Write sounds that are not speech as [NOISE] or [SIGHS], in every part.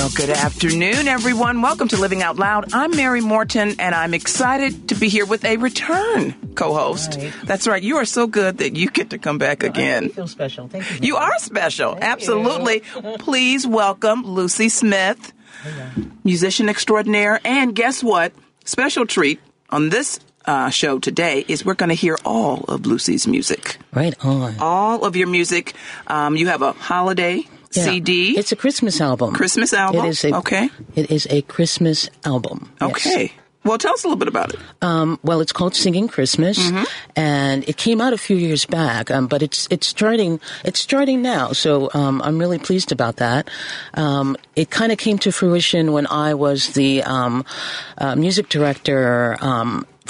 Well, good afternoon, everyone. Welcome to Living Out Loud. I'm Mary Morten, and I'm excited to be here with a return co-host. Right. That's right. You are so good that you get to come back I again. feel special. Thank you. You are special. Absolutely. [LAUGHS] Please welcome Lucy Smith, musician extraordinaire. And guess what? Special treat on this uh, show today is we're going to hear all of Lucy's music. Right on. All of your music. Um, you have a holiday Yeah. CD. It's a Christmas album. Christmas album? It is a, Okay. It is a Christmas album. Yes. Okay. Well, tell us a little bit about it. Um, well, it's called Singing Christmas, Mm-hmm. and it came out a few years back. Um, but it's it's starting it's starting now, so um, I'm really pleased about that. Um, it kind of came to fruition when I was the um, uh, music director.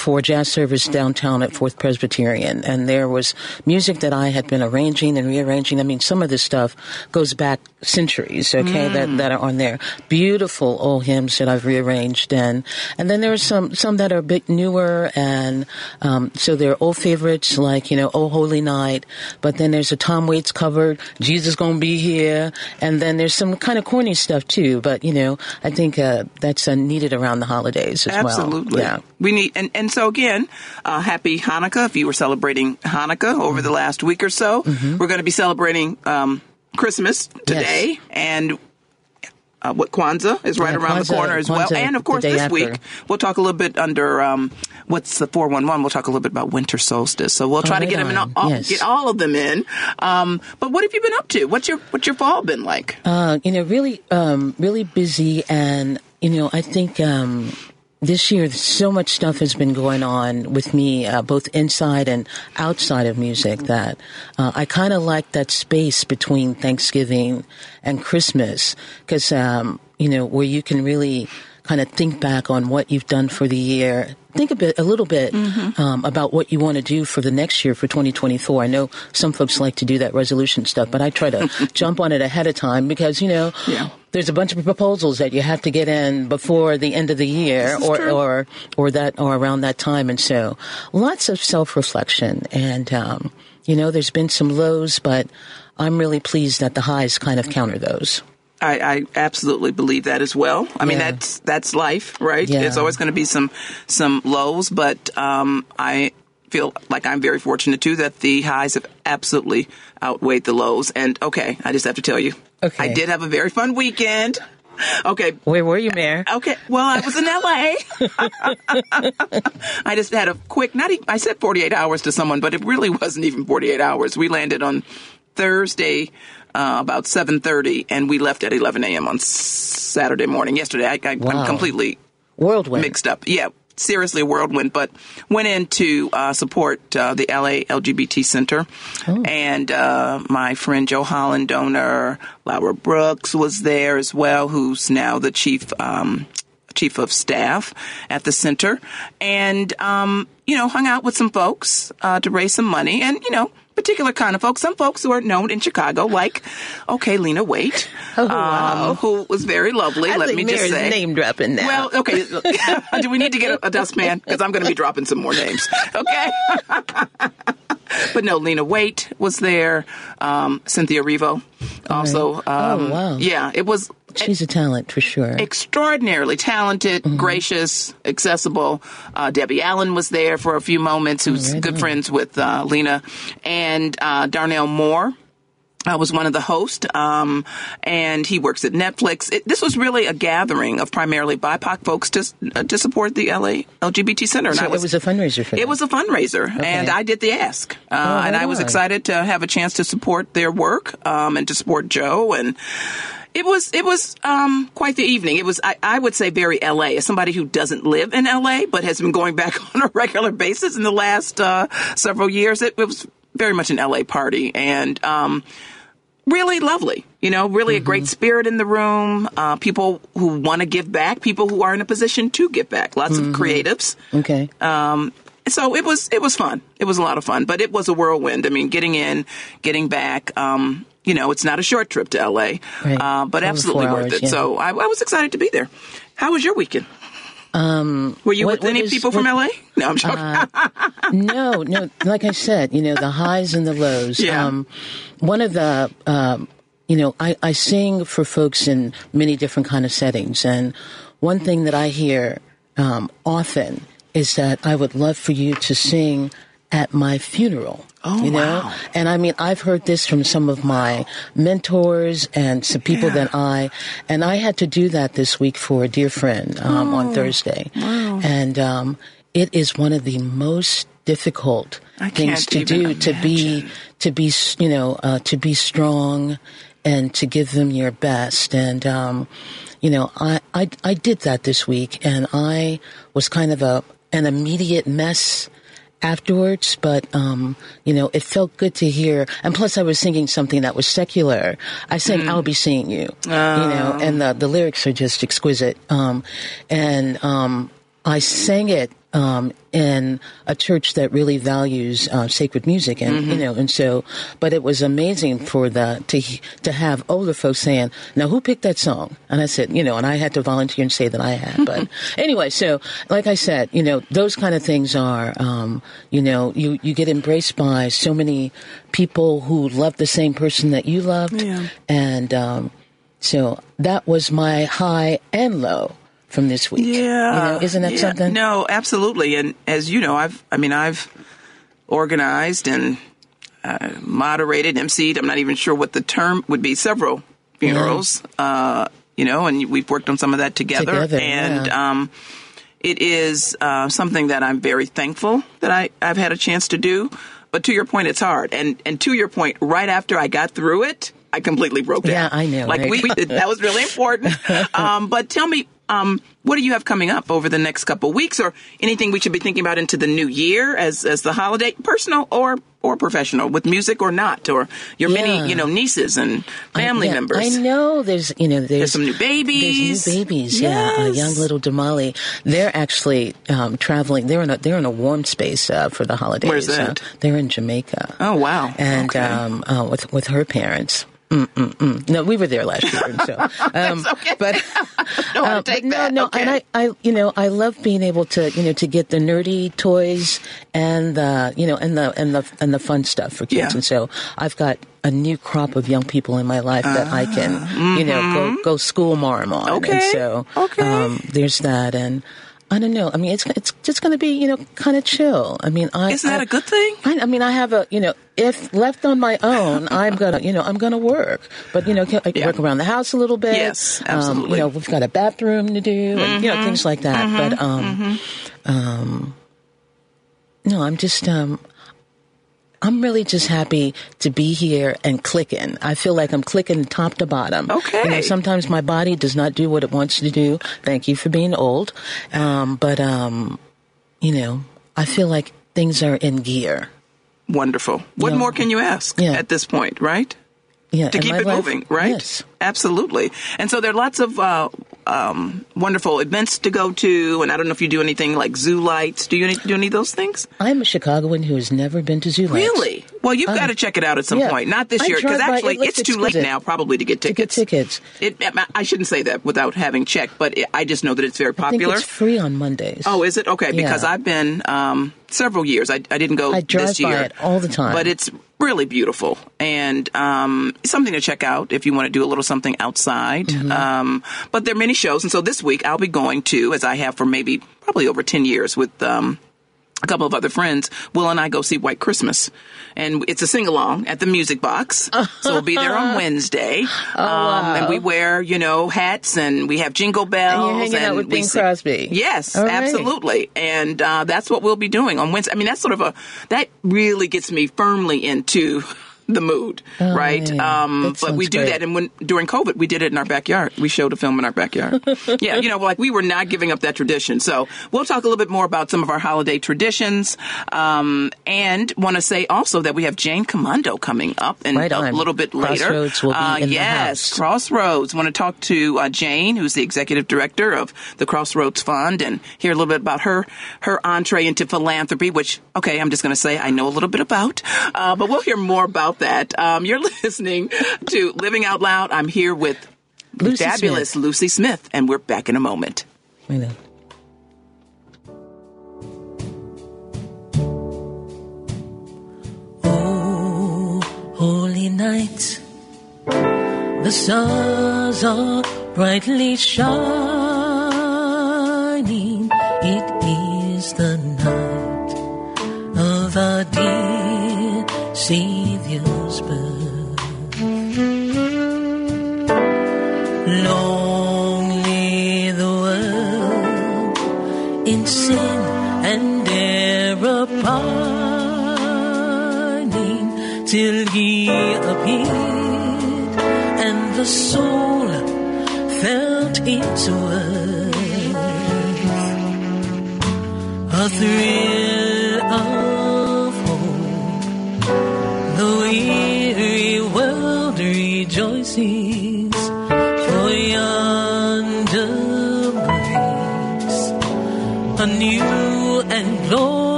For jazz service downtown at Fourth Presbyterian, and there was music that I had been arranging and rearranging. I mean, some of this stuff goes back centuries, okay, that, that are on there. Beautiful old hymns that I've rearranged, and and then there are some some that are a bit newer, and um, so there are old favorites like you know, Oh Holy Night, but then there's a Tom Waits cover, Jesus Gonna Be Here, and then there's some kind of corny stuff too. But you know, I think uh, that's uh, needed around the holidays as well. Absolutely. Yeah. We need, and, and so again, uh, happy Hanukkah. If you were celebrating Hanukkah over Mm-hmm. the last week or so, we're going to be celebrating um, Christmas today. And uh, what Kwanzaa is right Yeah, around the corner as well. And of course, this after. week, we'll talk a little bit under um, what's the 411. We'll talk a little bit about winter solstice. So we'll try to right get them in all, all- Yes. get all of them in. Um, but what have you been up to? What's your what's your fall been like? Uh, you know, really, um, really busy, and you know, I think um, this year so much stuff has been going on with me, uh, both inside and outside of music. That uh, I kind of like that space between Thanksgiving and Christmas, because um, you know, where you can really kind of think back on what you've done for the year. Think a bit, a little bit um, about what you want to do for the next year for 2024. I know some folks like to do that resolution stuff, but I try to [LAUGHS] jump on it ahead of time because you know Yeah. There's a bunch of proposals that you have to get in before the end of the year or, true. or or that or around that time and so lots of self-reflection and um, you know there's been some lows but i'm really pleased that the highs kind of counter those I, I absolutely believe that as well. I mean, Yeah. that's that's life, right? Yeah. It's always going to be some some lows, but um, I feel like I'm very fortunate too that the highs have absolutely outweighed the lows. And okay, I just have to tell you, Okay. I did have a very fun weekend. Okay. where were you mayor Okay. Well, I was in LA. [LAUGHS] I just had a quick, not even, I said 48 hours to someone, but it really wasn't even 48 hours. We landed on Thursday, uh, about 7.30 and we left at 11 a.m. on Saturday morning. Yesterday, I, I, Wow. I'm completely whirlwind mixed up. Yeah, seriously a whirlwind, but went in to uh, support uh, the LA LGBT Center. And uh, my friend Joe Hollendoner, Laura Brooks was there as well, who's now the chief. Um, Chief of staff at the center, and um, you know, hung out with some folks uh, to raise some money, and you know, particular kind of folks. Some folks who are known in Chicago, like okay, Lena Waithe, [LAUGHS] Oh, wow. um, who was very lovely. I let me just say, name dropping now well, okay. [LAUGHS] Do we need to get a, a dustpan? Because [LAUGHS] I'm going to be dropping some more names. Okay. but no, Lena Waithe was there. Um, Cynthia Erivo also. Um, Oh, wow. Yeah, it was she's a talent for sure extraordinarily talented, Mm-hmm. gracious, accessible. Uh, Debbie Allen was there for a few moments, who's Right good on. friends with uh, Lena, and uh, Darnell Moore. I was one of the hosts, um, and he works at Netflix. It, this was really a gathering of primarily BIPOC folks to uh, to support the LA LGBT Center. And so I it was a fundraiser for it them. was a fundraiser, and I did the ask, uh, Oh, and I was on. excited to have a chance to support their work um, and to support Joe and. It was it was um, quite the evening. It was I, I would say very LA. As somebody who doesn't live in LA but has been going back [LAUGHS] on a regular basis in the last uh, several years, it, it was very much an LA party and um, really lovely. You know, really a great spirit in the room. Uh, people who want to give back, people who are in a position to give back. Lots of creatives. okay Um, so it was it was fun. It was a lot of fun, but it was a whirlwind. I mean, getting in, getting back. Um, you know, it's not a short trip to LA, Right. uh, but Over absolutely worth hours, it. yeah. So I, I was excited to be there. How was your weekend? Um, Were you what- with what any is- people from LA? No, I'm joking. no, no. Like I said, you know, the highs and the lows. Yeah. Um, one of the, um, you know, I, I sing for folks in many different kind of settings, and one thing that I hear um, often is that I would love for you to sing at my funeral. Oh, you know? wow. And I mean, I've heard this from some of my mentors and some people Yeah. that I, and I had to do that this week for a dear friend um, Oh, on Thursday. And um, it is one of the most difficult I things to do to be to be you know uh, to be strong and to give them your best and um, you know I, I I did that this week and I was kind of a an immediate mess afterwards but um, you know it felt good to hear. And plus I was singing something that was secular. I sang I'll be seeing you you know and the the lyrics are just exquisite. Um, and um, I sang it um, in a church that really values uh, sacred music, and you know, and so, but it was amazing for the to to have older folks saying, "Now, who picked that song?" And I said, you know, and I had to volunteer and say that I had. But [LAUGHS] anyway, so like I said, you know, those kind of things are, um, you know, you you get embraced by so many people who love the same person that you loved, Yeah. and um, so that was my high and low from this week. Yeah. You know, isn't that Yeah. something? No, absolutely. And as you know, I've, I mean, I've organized and uh, moderated, emceed. I'm not even sure what the term would be. Several funerals, uh, you know, and we've worked on some of that together. Together, and yeah. um, it is uh, something that I'm very thankful that I, I've had a chance to do. But to your point, it's hard. And and to your point, right after I got through it, I completely broke down. Yeah, I know, Like right? we, [LAUGHS] that was really important. [LAUGHS] Um, but tell me, um, what do you have coming up over the next couple weeks, or anything we should be thinking about into the new year as as the holiday, personal or or professional, with music or not, or your Yeah. many you know nieces and family Yeah, members. I know there's you know there's, some new babies. There's new babies. Yeah, a young little Damali. They're actually um, traveling. They're in a they're in a warm space uh, for the holidays. Where's that? Uh, they're in Jamaica. Oh wow! And Okay. um, uh, with with her parents. Mm-mm-mm. No, we were there last year, and so. [LAUGHS] Um, okay. But [LAUGHS] to uh, take but no, that. no, Okay. and I, I, you know, I love being able to, you know, to get the nerdy toys and the, you know, and the and the and the fun stuff for kids, Yeah. and so I've got a new crop of young people in my life that I can, you know, go go school marm on, and mm-hmm. Okay. so Okay. um, there's that, and I don't know. I mean, it's it's just going to be, you know, kind of chill. I mean, I Isn't that I- a good thing? I, I mean, I have a, you know, if left on my own, I'm gonna, you know, I'm gonna work. But you know, I can Yeah. work around the house a little bit. Yes, Um, absolutely. Mm-hmm. you know, we've got a bathroom to do, and you know, things like that. But um, um, no, I'm just um. I'm really just happy to be here and clicking. I feel like I'm clicking top to bottom. Okay. You know, sometimes my body does not do what it wants to do. Thank you for being old. Um, but, um, you know, I feel like things are in gear. Wonderful. What Yeah. more can you ask Yeah. at this point, right? Yeah. to and keep it life- moving, right? Yes. Absolutely. And so there are lots of uh, um, wonderful events to go to, and I don't know if you do anything like zoo lights. Do you any, do any of those things? I'm a Chicagoan who has never been to zoo lights. Really? Well, you've Um, got to check it out at some yeah. point. Not this I year, because actually it it's too late now, probably to get To get tickets. tickets. It, I shouldn't say that without having checked, but it, I just know that it's very popular. it's free on Mondays. Oh, is it okay? Because Yeah. I've been um, several years. I, I didn't go I drive this by year, it all the time. But it's really beautiful and um, something to check out if you want to do a little something outside. Mm-hmm. Um, but there are many shows, and so this week I'll be going to, as I have for maybe probably over ten years, with. A couple of other friends, Will and I go see White Christmas. And it's a sing along at the Music Box. so we'll be there on [LAUGHS] Wednesday. Oh, um, and we wear, you know, hats and we have jingle bells. And you're hanging out with we Bing sing- Crosby. Yes, right. absolutely. And uh, that's what we'll be doing on Wednesday. I mean, that's sort of a, that really gets me firmly into the mood, Oh, right? Um, but we do great. that. And when during COVID, we did it in our backyard. We showed a film in our backyard. [LAUGHS] yeah, you know, like we were not giving up that tradition. So we'll talk a little bit more about some of our holiday traditions. Um, and want to say also that we have Jane Kimondo coming up and Right a little bit later. Crossroads will be uh, in the yes, house. Crossroads. Want to talk to uh, Jane, who's the executive director of the Crossroads Fund, and hear a little bit about her her entree into philanthropy. Which, okay, I'm just going to say I know a little bit about, uh, but we'll hear more about that. Um, you're [LAUGHS] listening to Living Out Loud. I'm here with Lucy fabulous Smith. Lucy Smith, and we're back in a moment. I know. Oh, holy night, The stars are brightly shining. It is the night of our dear Savior's sin and error till he appeared and the soul felt its worth. A thrill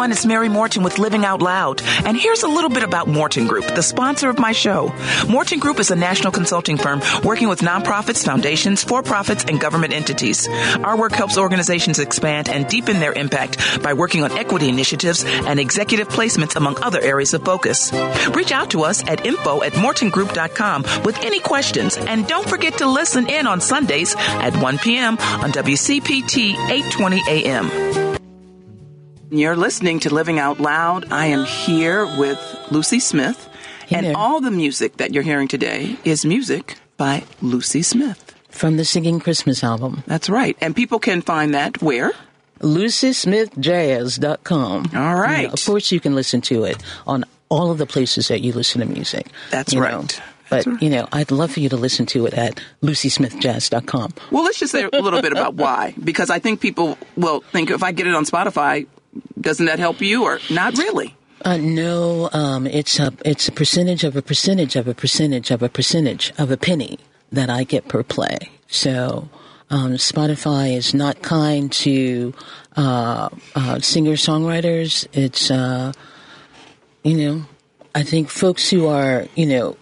everyone. It's Mary Morten with Living Out Loud. And here's a little bit about Morten Group, the sponsor of my show. Morten Group is a national consulting firm working with nonprofits, foundations, for profits, and government entities. Our work helps organizations expand and deepen their impact by working on equity initiatives and executive placements, among other areas of focus. Reach out to us at info at mortengroup.com with any questions. And don't forget to listen in on Sundays at 1 p.m. on WCPT 820 AM. You're listening to Living Out Loud. I am here with Lucy Smith, Hey and all the music that you're hearing today is music by Lucy Smith. from the Singing Christmas album. That's right. And people can find that where? LucySmithJazz.com. All uh, right. You know, of course, you can listen to it on all of the places that you listen to music. That's right. know. That's But, right. you know, I'd love for you to listen to it at LucySmithJazz.com. Well, let's just say a little bit about why. Because I think people will think if I get it on Spotify, doesn't that help you or not really? Uh, no, um, it's a it's a percentage of a percentage of a percentage of a percentage of a penny that I get per play. So um, Spotify is not kind to uh, uh, singer songwriters. It's uh, you know, I think folks who are you know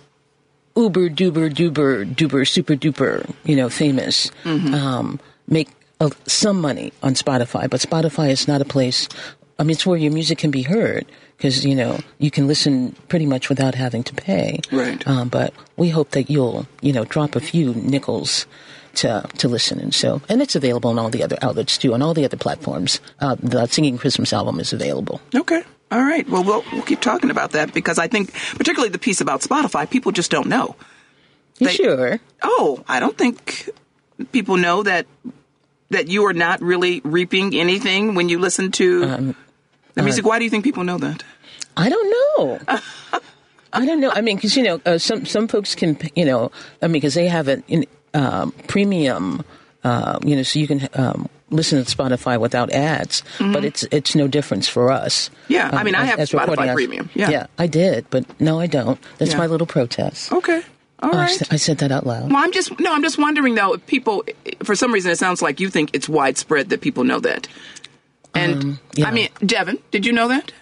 uber duper duper duper super duper you know famous um, make uh, some money on Spotify, but Spotify is not a place. I mean, it's where your music can be heard because you know you can listen pretty much without having to pay. Right. Um, but we hope that you'll you know drop a few nickels to to listen and so and it's available on all the other outlets too on all the other platforms. Uh, the Singing Christmas album is available. Okay. All right. Well, we'll we'll keep talking about that because I think, particularly the piece about Spotify, people just don't know. They- sure? Oh, I don't think people know that that you are not really reaping anything when you listen to Um, the uh, music. Why do you think people know that? I don't know. I don't know. I mean, because you know, uh, some some folks can, you know, I mean, because they have a in, um, premium, uh, you know, so you can um, listen to Spotify without ads. But it's it's no difference for us. Mm-hmm. Yeah, I um, mean, I have as Spotify Premium. Yeah. yeah, I did, but no, I don't. That's Yeah. my little protest. Okay. All Oh, I right. s- I said that out loud. Well, I'm just no. I'm just wondering though if people, for some reason, it sounds like you think it's widespread that people know that. And Um, yeah. I mean, Devin, did you know that?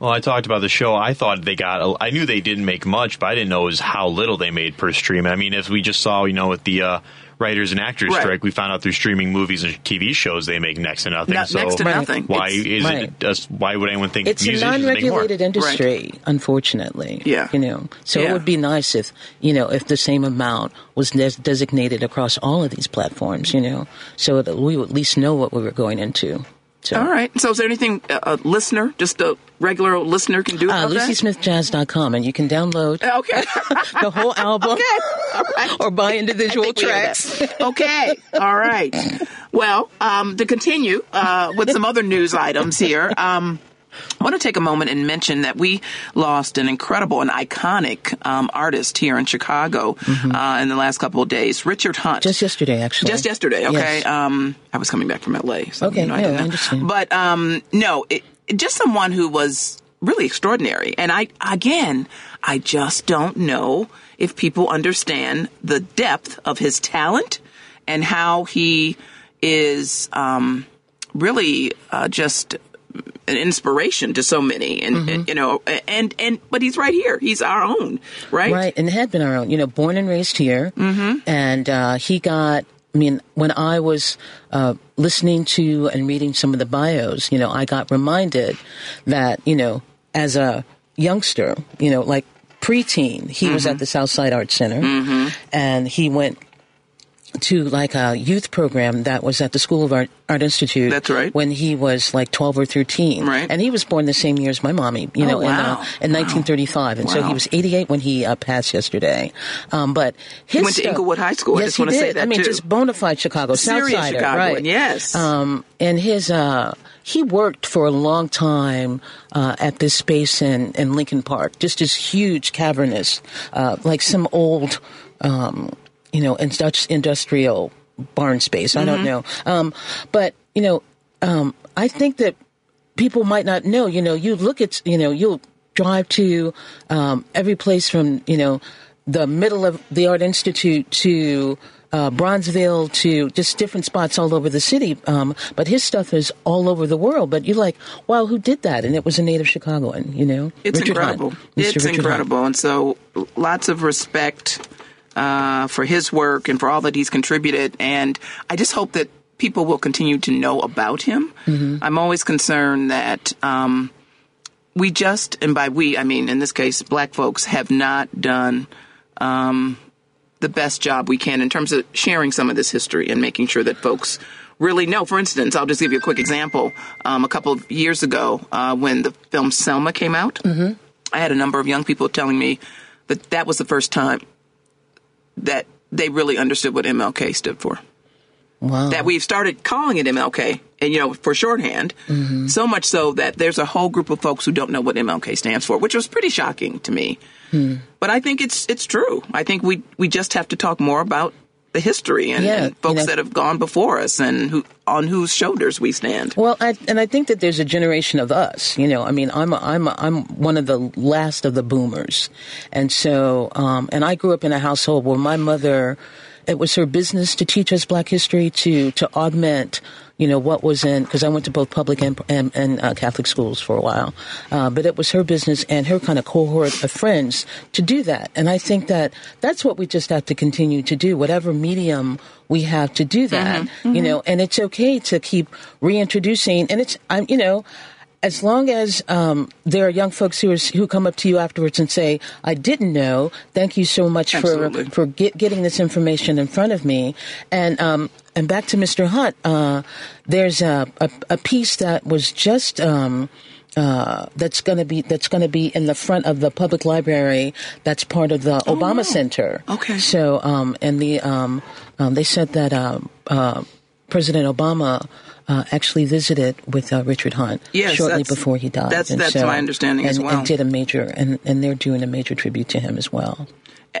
Well, I talked about the show. I thought they got. a- I knew they didn't make much, but I didn't know it was how little they made per stream. I mean, if we just saw, you know, with the uh, writers and actors Right. strike, we found out through streaming movies and TV shows they make next to nothing. Not- so next to Right. nothing. why It's- is Right. it? Just, why would anyone think It's a musicians make more? non-regulated industry, unfortunately. Yeah. you know. So Yeah. it would be nice if you know if the same amount was des- designated across all of these platforms. You know, so that we would at least know what we were going into. So, All right. So, is there anything a, a listener, just a regular old listener, can do Uh, about that? LucySmithJazz.com, and you can download Okay. [LAUGHS] the whole album okay. Right. or buy individual think we know tracks. okay. All right. Well, um, to continue uh, with some other news items here, um, I want to take a moment and mention that we lost an incredible and iconic um, artist here in Chicago uh, in the last couple of days, Richard Hunt. Mm-hmm. Just yesterday, actually. Just yesterday, okay. Yes. Um, I was coming back from LA, so Okay, you know, I yeah, I understand. But um, no, it, it- just someone who was really extraordinary. And I, again, I just don't know if people understand the depth of his talent and how he is um, really uh, just an inspiration to so many and, Mm-hmm. and, you know and and but he's right here he's our own right Right, and had been our own. You know, born and raised here, Mm-hmm. and uh, he got I mean, when I was uh, listening to and reading some of the bios, you know, I got reminded that, you know, as a youngster, you know, like preteen, he was at the Southside Arts Center and he went to like a youth program that was at the School of Art, Art Institute. That's right. When he was like 12 or 13. Right. And he was born the same year as my mommy, you Oh, know, wow. in, uh, in 1935. And so he was 88 when he uh, passed yesterday. Um, but his went to stuff- Englewood High School. I Yes, just he did. that, I mean, too. just bona fide Chicago, Serious Southsider, Chicagoan, right? yes. Um, and his, uh, he worked for a long time uh, at this space in, in Lincoln Park, just this huge cavernous, uh, like some old, um, you know, industri- industrial barn space. I don't know. Um, but, you know, um, I think that people might not know, you know, you look at, you know, you'll drive to um, every place from, you know, the middle of the Art Institute to uh, Bronzeville to just different spots all over the city. Um, but his stuff is all over the world. But you're like, wow, who did that? And it was a native Chicagoan, you know? It's Richard incredible. Mr. It's Richard Hunt. incredible. And so lots of respect uh, for his work and for all that he's contributed. And I just hope that people will continue to know about him. Mm-hmm. I'm always concerned that um, we just, and by we, I mean in this case, black folks have not done um, the best job we can in terms of sharing some of this history and making sure that folks really know. For instance, I'll just give you a quick example. Um, a couple of years ago, uh, when the film Selma came out, I had a number of young people telling me that that was the first time that they really understood what MLK stood for. Wow. That we've started calling it MLK, and you know, for shorthand, mm-hmm. so much so that there's a whole group of folks who don't know what MLK stands for, which was pretty shocking to me. Hmm. But I think it's it's true. I think we we just have to talk more about the history and, Yeah, and folks you know- that have gone before us and who on whose shoulders we stand. Well, I, and I think that there's a generation of us. You know, I mean, I'm a, I'm a, I'm one of the last of the boomers, and so um, and I grew up in a household where my mother, it was her business to teach us Black history to to augment. You know what was in because I went to both public and and, and uh, Catholic schools for a while, uh, but it was her business and her kind of cohort of friends to do that, and I think that that's what we just have to continue to do, whatever medium we have to do that, you know, and it's okay to keep reintroducing, and it's I'm you know as long as um, there are young folks who are, who come up to you afterwards and say, "I didn't know. Thank you so much Absolutely. for for get, getting this information in front of me." And um, and back to Mr. Hunt, uh, there's a, a a piece that was just. Um, uh, that's going to be that's going to be in the front of the public library. That's part of the Obama wow. Center. Oh, Okay. So, um, and the um, um, they said that um, uh, President Obama uh, actually visited with uh, Richard Hunt Yes, shortly before he died. that's- that's my understanding and, as well. And did a major, and, and they're doing a major tribute to him as well.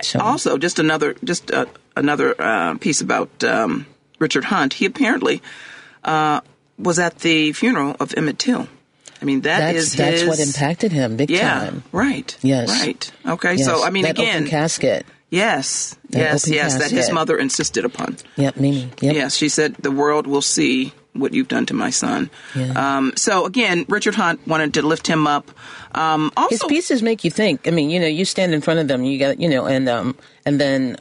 So, Also, just another just uh, another uh, piece about um, Richard Hunt. He apparently uh, was at the funeral of Emmett Till. I mean, that that's is that's his, what impacted him big Yeah, time. right. Yes. right. Okay, Yes, so I mean, that again, casket. yes, That yes, yes, that his mother insisted upon. Yep, Mamie. Yep. Yes, she said the world will see what you've done to my son. Yeah. Um, so again, Richard Hunt wanted to lift him up. Um, also, His pieces make you think. I mean, you know, you stand in front of them, you got, you know, and um, and then,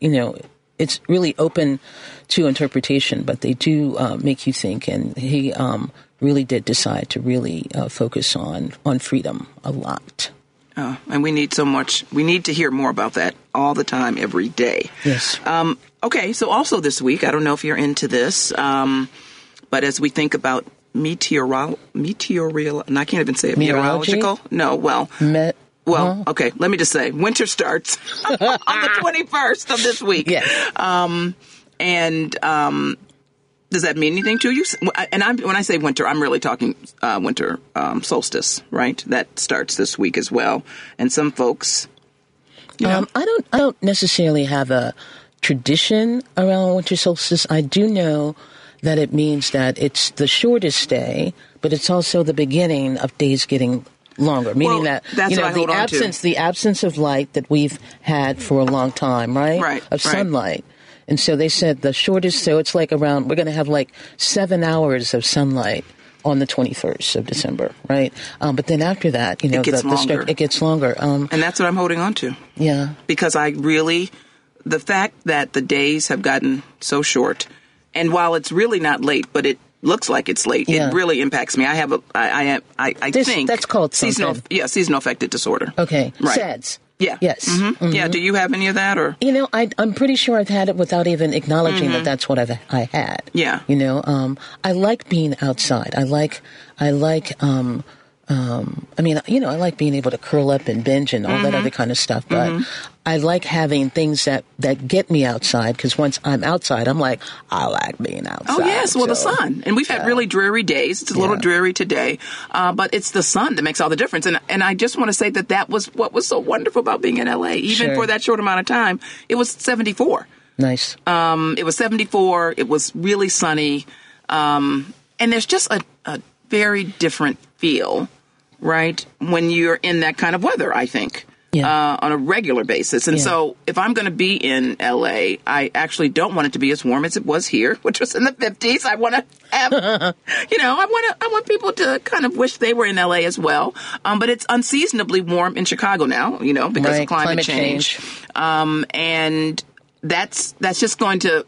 you know, it's really open to interpretation, but they do uh, make you think. And he um, really did decide to really uh, focus on on freedom a lot. Uh, and we need so much. We need to hear more about that all the time, every day. Yes. Um, okay, so also this week, I don't know if you're into this, um, but as we think about meteoral, meteorial, and I can't even say it, meteorological. No, well, Met. well, huh? okay. Let me just say, winter starts [LAUGHS] on the [LAUGHS] 21st of this week. Yes. Um, and um, does that mean anything to you? And I'm, when I say winter, I'm really talking uh, winter um, solstice, right? That starts this week as well. And some folks, you know, Um, I don't. I don't necessarily have a tradition around winter solstice. I do know that it means that it's the shortest day, but it's also the beginning of days getting longer. Meaning Well, that that's you know the hold on to. absence, the absence of light that we've had for a long time, right? Right, Of right. sunlight. And so they said the shortest. So it's like around. We're going to have like seven hours of sunlight. On the 21st of December, right? Um, but then after that, you know, gets the, the start, it gets longer. Um, and that's what I'm holding on to. yeah. because I really the fact that the days have gotten so short, and while it's really not late, but it looks like it's late, Yeah. it really impacts me. I have a, I, I, am- I, I This- think that's called seasonal, something. yeah, seasonal affective disorder. Okay. Right. SADS. Yeah. Yes. Mm-hmm. Yeah. Do you have any of that or? You know, I, I'm pretty sure I've had it without even acknowledging that that's what I've I had. Mm-hmm. Yeah. You know, um, I like being outside. I like, I like, um, um, I mean, you know, I like being able to curl up and binge and all Mm-hmm. that other kind of stuff. But I like having things that that get me outside because once I'm outside, I'm like, I like being outside. Oh yes, well the sun, and we've had really dreary days. It's a little Yeah. dreary today, uh, but it's the sun that makes all the difference. And and I just want to say that that was what was so wonderful about being in LA. Even Sure. for that short amount of time, it was 74. Nice. Um, it was 74. It was really sunny, um, and there's just a, a very different feel, right, when you're in that kind of weather. I think. Yeah. Uh, on a regular basis. And Yeah. so if I'm going to be in LA, I actually don't want it to be as warm as it was here, [LAUGHS] which was in the 50s. I want to have, [LAUGHS] you know, I want to, I want people to kind of wish they were in LA as well. Um, but it's unseasonably warm in Chicago now, you know, because Right, of climate, climate change. change. Um, and that's, that's just going to,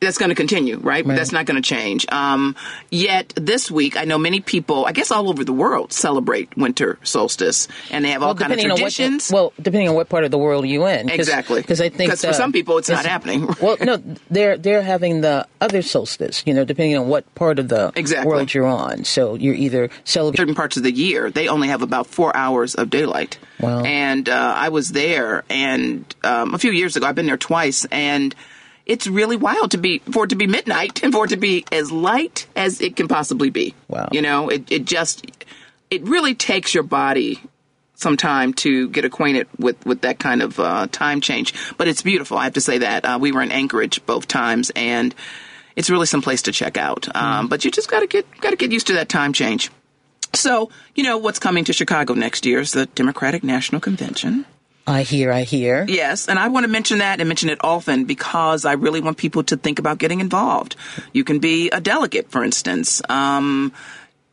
that's going to continue, right? Right. That's not going to change. Um, yet this week, I know many people, I guess all over the world, celebrate winter solstice, and they have all kind of traditions. what well, depending on what part of the world you're in, Cause, Exactly. Because I think 'Cause for the- some people it's not happening. [LAUGHS] well, no, they're they're having the other solstice. You know, depending on what part of the Exactly. world you're on. So you're either celebrating. certain parts of the year, they only have about four hours of daylight. Wow. And uh, I was there, and um, a few years ago, I've been there twice, and it's really wild to be for it to be midnight and for it to be as light as it can possibly be. Wow. You know, it it just it really takes your body some time to get acquainted with with that kind of uh, time change. But it's beautiful. I have to say that uh, we were in Anchorage both times, and it's really some place to check out. Um, But you just got to get got to get used to that time change. So, you know, what's coming to Chicago next year is the Democratic National Convention. I hear, I hear. Yes, and I want to mention that and mention it often because I really want people to think about getting involved. You can be a delegate, for instance. Um,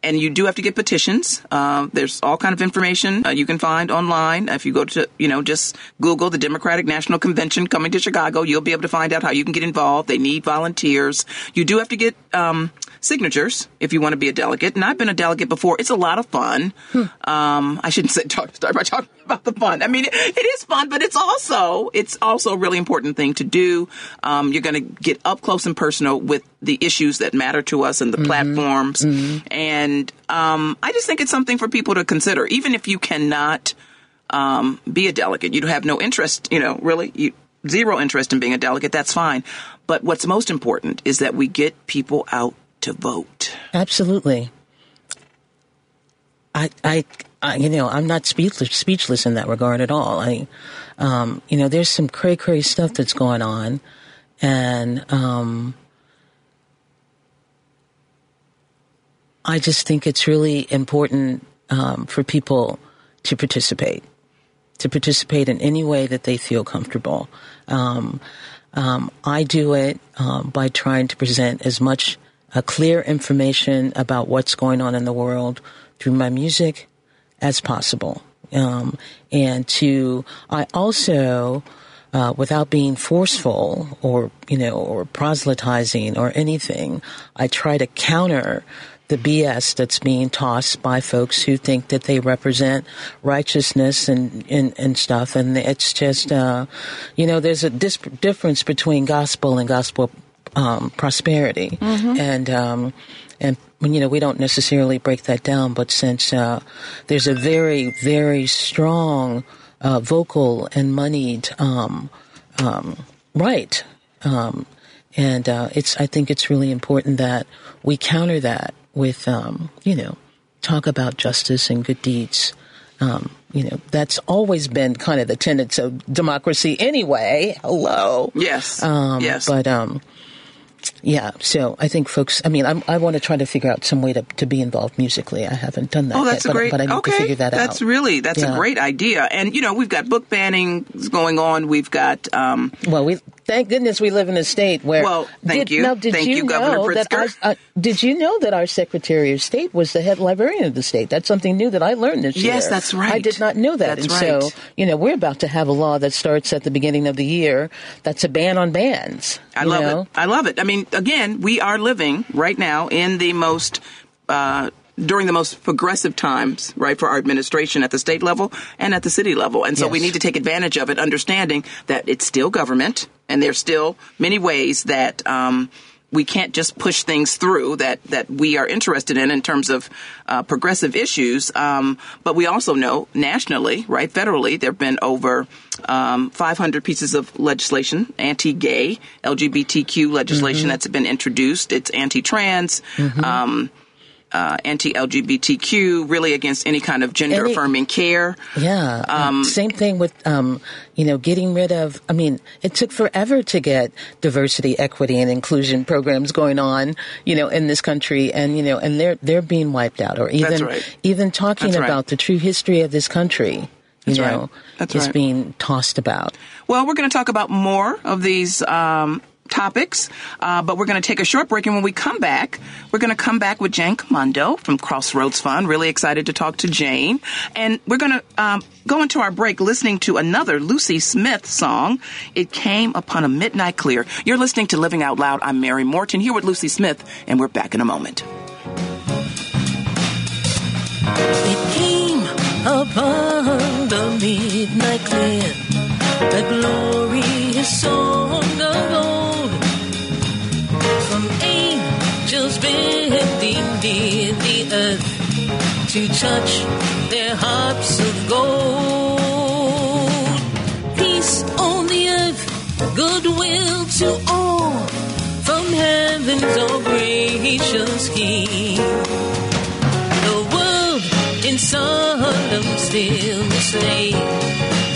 and you do have to get petitions. Uh, there's all kind of information uh, you can find online. If you go to, you know, just Google the Democratic National Convention coming to Chicago, you'll be able to find out how you can get involved. They need volunteers. You do have to get um, signatures if you want to be a delegate. And I've been a delegate before. It's a lot of fun. Um, I shouldn't say talk, start by talking about the fun. I mean, it, it is fun, but it's also it's also a really important thing to do. Um, you're going to get up close and personal with the issues that matter to us and the platforms. And um, I just think it's something for people to consider, even if you cannot um, be a delegate. You have no interest, you know, really, you, zero interest in being a delegate. That's fine. But what's most important is that we get people out to vote. Absolutely. I, I, I, you know, I'm not speechless, speechless in that regard at all. I, um, you know, there's some cray cray stuff that's going on, and um, I just think it's really important um, for people to participate, to participate in any way that they feel comfortable. Um, um, I do it um, by trying to present as much uh, clear information about what's going on in the world through my music as possible. Um, and to, I also, uh, without being forceful or, you know, or proselytizing or anything, I try to counter the BS that's being tossed by folks who think that they represent righteousness and, and, and stuff. And it's just, uh, you know, there's a dis- difference between gospel and gospel um, prosperity. And, um, and you know, we don't necessarily break that down, but since uh, there's a very, very strong uh, vocal and moneyed um, um, right, um, and uh, it's I think it's really important that we counter that with um, you know talk about justice and good deeds. Um, you know that's always been kind of the tenets of democracy anyway. Hello, Yes. um, yes. But um, yeah, so I think folks. I mean, I'm, I want to try to figure out some way to, to be involved musically. I haven't done that Oh, yet, that's a but, great. but I need okay, to figure that that's out. That's really that's a great idea. And you know, we've got book bannings going on. We've got um, well, we thank goodness we live in a state where. Well, thank did, you. Now, did Thank you, you, Governor know that our, uh, did you know that our Secretary of State was the head librarian of the state? That's something new that I learned this year. Yes, that's right. I did not know that. That's and so, you know, we're about to have a law that starts at the beginning of the year that's a ban on bans. I love know? it. I love it. I mean, again, we are living right now in the most. Uh, during the most progressive times, right, for our administration at the state level and at the city level. And so we need to take advantage of it, understanding that it's still government and there's still many ways that, um, we can't just push things through that, that we are interested in in terms of uh, progressive issues. Um, but we also know nationally, right, federally, there have been over um, 500 pieces of legislation, anti-gay, LGBTQ legislation that's been introduced. It's anti-trans. Um, uh, anti-LGBTQ, really against any kind of gender Any- affirming care. Yeah. um, Same thing with, um, you know, getting rid of, I mean, it took forever to get diversity, equity, and inclusion programs going on, you know, in this country. And, you know, and they're, they're being wiped out or even, right. even talking right. about the true history of this country, you That's right. know, That's is right. being tossed about. Well, we're going to talk about more of these um, topics, uh, but we're going to take a short break. And when we come back, we're going to come back with Jane Kimondo from Crossroads Fund. Really excited to talk to Jane. And we're going to um, go into our break listening to another Lucy Smith song. It came upon a midnight clear. You're listening to Living Out Loud. I'm Mary Morten here with Lucy Smith, and we're back in a moment. It came upon the midnight clear, the glorious song of old. Bending the earth to touch their harps of gold. Peace on the earth, goodwill to all, from heaven's all gracious King the world in solemn stillness lay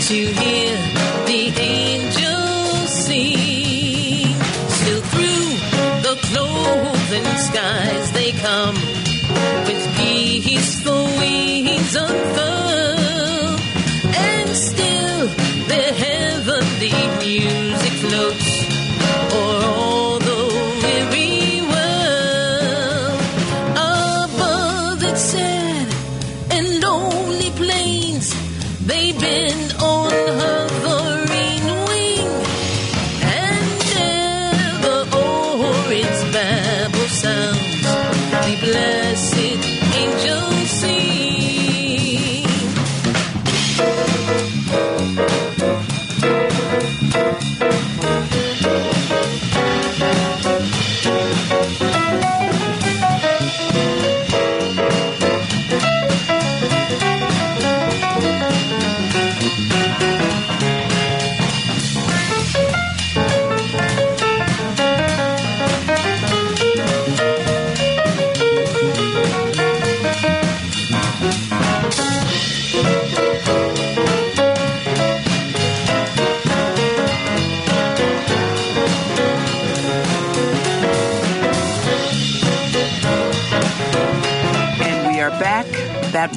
to hear the angels wings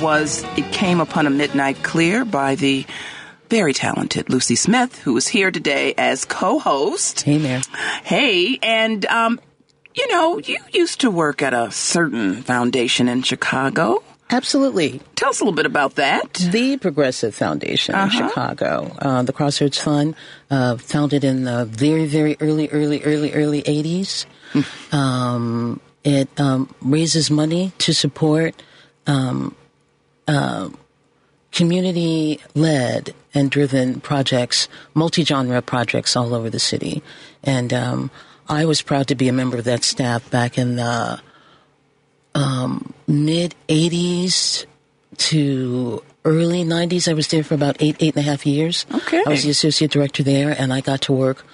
was It Came Upon a Midnight Clear by the very talented Lucy Smith, who is here today as co host. Hey, Mayor. Hey, and, um, you know, you used to work at a certain foundation in Chicago. Absolutely. Tell us a little bit about that. The Progressive Foundation Uh-huh. in Chicago, uh, the Crossroads Fund, uh, founded in the very, very early, early, early, early 80s. um, it um, raises money to support um, uh, community led and driven projects, multi genre projects all over the city. And um, I was proud to be a member of that staff back in the um, mid 80s to early 90s. I was there for about eight, eight and a half years. Okay. I was the associate director there, and I got to work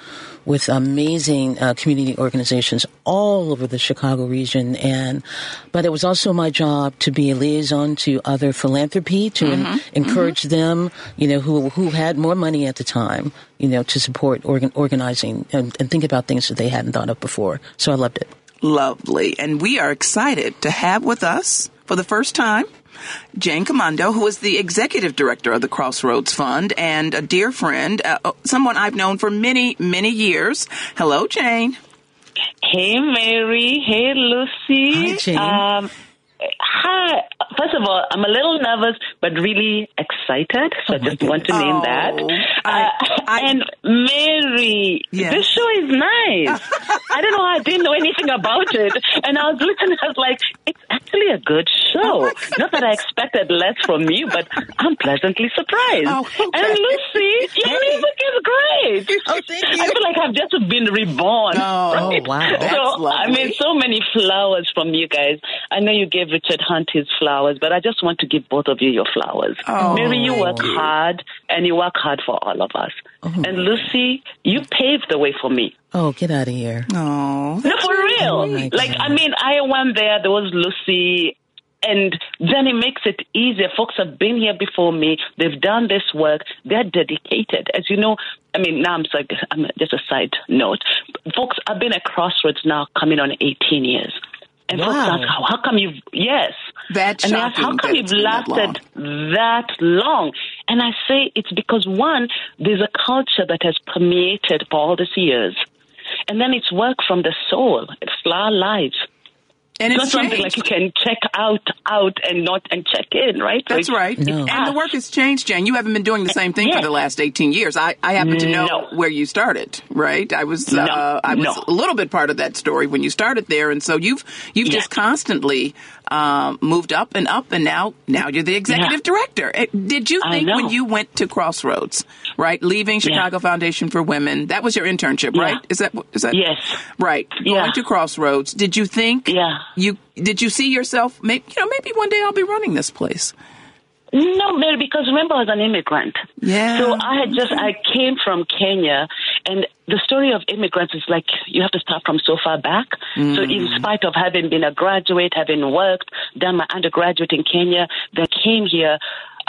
with amazing uh, community organizations all over the Chicago region. And but it was also my job to be a liaison to other philanthropy to en- encourage them, you know, who who had more money at the time, you know, to support organ- organizing and, and think about things that they hadn't thought of before. So I loved it. Lovely. And we are excited to have with us for the first time Jane Kimondo, who is the executive director of the Crossroads Fund and a dear friend, uh, someone I've known for many, many years. Hello, Jane. Hey, Mary. Hey, Lucy. Hi, Jane. Um, Hi. First of all, I'm a little nervous, but really excited. So oh I just want to name oh, that. I, uh, I, and Mary, yes. this show is nice. [LAUGHS] I don't know. I didn't know anything about it, and I was listening. I was like, it's actually a good show. Oh Not that I expected less from you, but I'm pleasantly surprised. Oh, okay. And Lucy, your hey. music is great. Oh, thank you. I feel like I've just been reborn. Oh, right? wow. That's so lovely. I mean, so many flowers from you guys. I know you gave Richard Hunt his flowers, but I just want to give both of you your flowers. Oh, Mary, you work you. hard, and you work hard for all of us. Oh. And Lucy, you paved the way for me. Oh, get out of here. Oh. No, for real. Oh like, I mean, I went there, there was Lucy, and then it makes it easier. Folks have been here before me. They've done this work. They're dedicated. As you know, I mean, now I'm, like, I'm just a side note. Folks, I've been at Crossroads now coming on 18 years. And wow. folks ask, how, how come you've, yes. That's and shocking. Ask, how come you've lasted that long? that long? And I say it's because one, there's a culture that has permeated for all these years. And then it's work from the soul. It's our lives. And it's, it's not something like you can check out, out, and not and check in, right? That's so right. No. And the work has changed, Jen. You haven't been doing the same thing yes. for the last eighteen years. I, I happen to know no. where you started, right? I was no. uh, I was no. a little bit part of that story when you started there, and so you've you've yeah. just constantly um, moved up and up, and now now you're the executive yeah. director. Eh, did you think when you went to Crossroads, right, leaving Chicago yeah. Foundation for Women, that was your internship, right? Is that is that yes, right? Going to Crossroads, did you think yeah. you did you see yourself? Maybe you know maybe one day I'll be running this place. No, Mary, because remember I was an immigrant. Yeah. So I had just I came from Kenya, and the story of immigrants is like you have to start from so far back. Mm. So in spite of having been a graduate, having worked, done my undergraduate in Kenya, then came here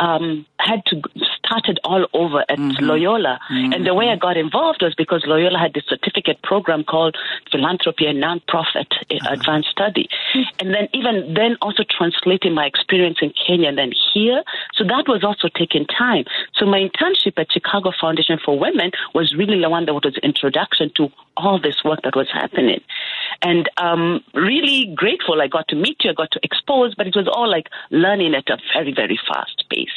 um, had to started all over at mm-hmm. Loyola. Mm-hmm. And the way I got involved was because Loyola had this certificate program called Philanthropy and Nonprofit uh-huh. Advanced Study. Mm-hmm. And then even then also translating my experience in Kenya and then here. So that was also taking time. So my internship at Chicago Foundation for Women was really the one that was introduction to all this work that was happening. And um, really grateful I got to meet you, I got to expose, but it was all like learning at a very, very fast pace.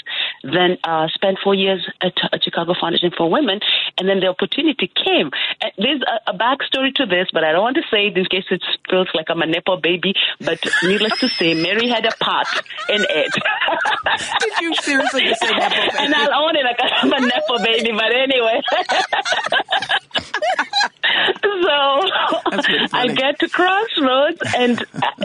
Then uh, spent four years at, at Chicago Foundation for Women, and then the opportunity came. And there's a, a backstory to this, but I don't want to say it in case it feels like I'm a nepo baby. But needless to say, Mary had a part in it. [LAUGHS] Did you seriously just say nepo baby? [LAUGHS] And I'll own it like I'm a nepo baby, but anyway. [LAUGHS] [LAUGHS] so I get to Crossroads and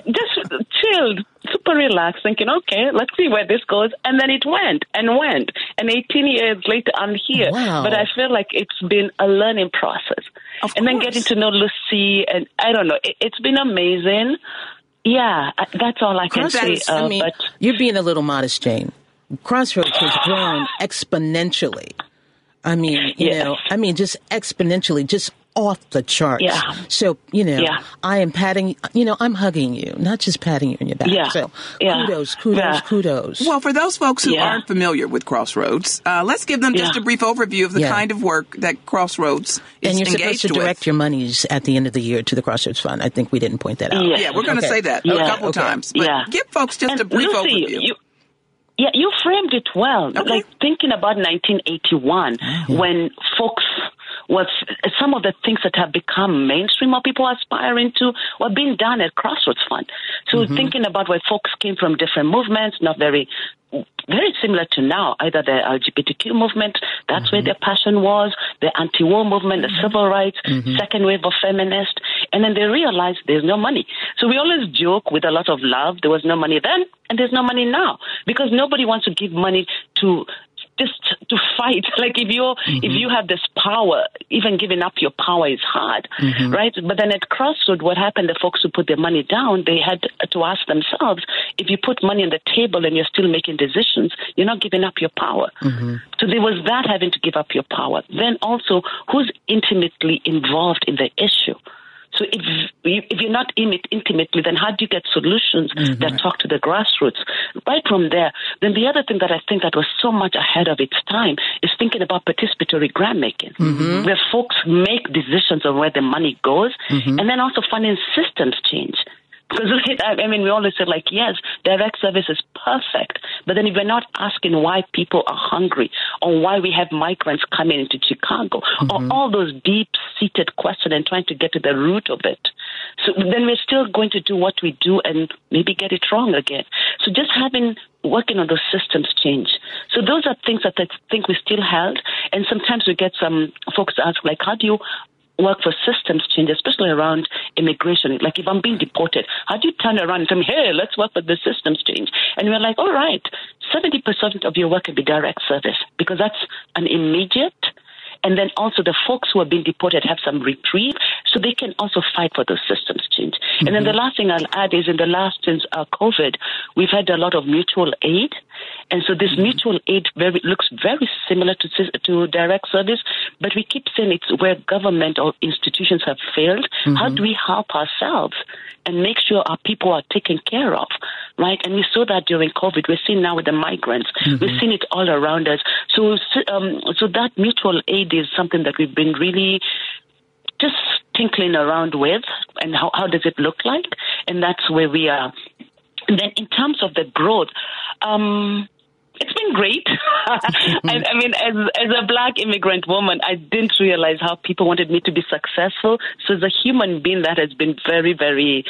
just chilled, super relaxed, thinking, okay, let's see where this goes. And then it went and went. And 18 years later, I'm here. Wow. But I feel like it's been a learning process. Of and course. then getting to know Lucy, and I don't know, it, has been amazing. Yeah, that's all I can say. Uh, I mean, but you're being a little modest, Jane. Crossroads has grown [SIGHS] exponentially. I mean, you yes. know, I mean, just exponentially, just off the charts. Yeah. So, you know, yeah. I am patting, you know, I'm hugging you, not just patting you on your back. Yeah. So yeah. kudos, kudos, yeah. kudos. Well, for those folks who aren't familiar with Crossroads, uh, let's give them just a brief overview of the kind of work that Crossroads is And you're supposed to direct with. your monies at the end of the year to the Crossroads Fund. I think we didn't point that out. Yes. Yeah, we're going to Okay. say that Yeah. a couple Okay. times. But Yeah. give folks just and a brief Lucy, overview. You, yeah, you framed it well. Okay. Like thinking about 1981 when folks was some of the things that have become mainstream or people aspiring to were being done at Crossroads Fund. So mm-hmm. thinking about where folks came from different movements, not very very similar to now, either the LGBTQ movement, that's where mm-hmm. their passion was, the anti-war movement, the mm-hmm. civil rights, second wave of feminist, and then they realized there's no money. So we always joke with a lot of love, there was no money then, and there's no money now, because nobody wants to give money to just to fight. [LAUGHS] Like if you Mm-hmm. if you have this power, even giving up your power is hard, Mm-hmm. right? But then at Crossroad, what happened? The folks who put their money down, they had to ask themselves: if you put money on the table and you're still making decisions, you're not giving up your power. Mm-hmm. So there was that having to give up your power. Then also, who's intimately involved in the issue? So if if you're not in it intimately, then how do you get solutions mm-hmm. that talk to the grassroots? Right from there, then the other thing that I think that was so much ahead of its time is thinking about participatory grant making, mm-hmm. where folks make decisions on where the money goes, mm-hmm. and then also funding systems change. Because [LAUGHS] I mean, we always say like, yes, direct service is perfect, but then if we're not asking why people are hungry or why we have migrants coming into Chicago mm-hmm. or all those deep-seated questions and trying to get to the root of it, so then we're still going to do what we do and maybe get it wrong again. So just having working on those systems change. So those are things that I think we still held. And sometimes we get some folks ask, like, how do you work for systems change, especially around immigration. Like if I'm being deported, how do you turn around and say, hey, let's work for the systems change? And we're like, all right, 70% of your work can be direct service because that's an immediate and then also the folks who have been deported have some reprieve, so they can also fight for those systems change. Mm-hmm. And then the mm-hmm. last thing I'll add is in the last since uh, COVID, we've had a lot of mutual aid, and so this mm-hmm. mutual aid very looks very similar to to direct service, but we keep saying it's where government or institutions have failed. Mm-hmm. How do we help ourselves and make sure our people are taken care of, right? And we saw that during COVID. We're seeing now with the migrants. Mm-hmm. We've seen it all around us. So, um, so that mutual aid is something that we've been really just tinkling around with, and how, how does it look like? And that's where we are. And then in terms of the growth, um, it's been great. [LAUGHS] I, I, mean, as as a black immigrant woman, I didn't realize how people wanted me to be successful. So as a human being, that has been very, very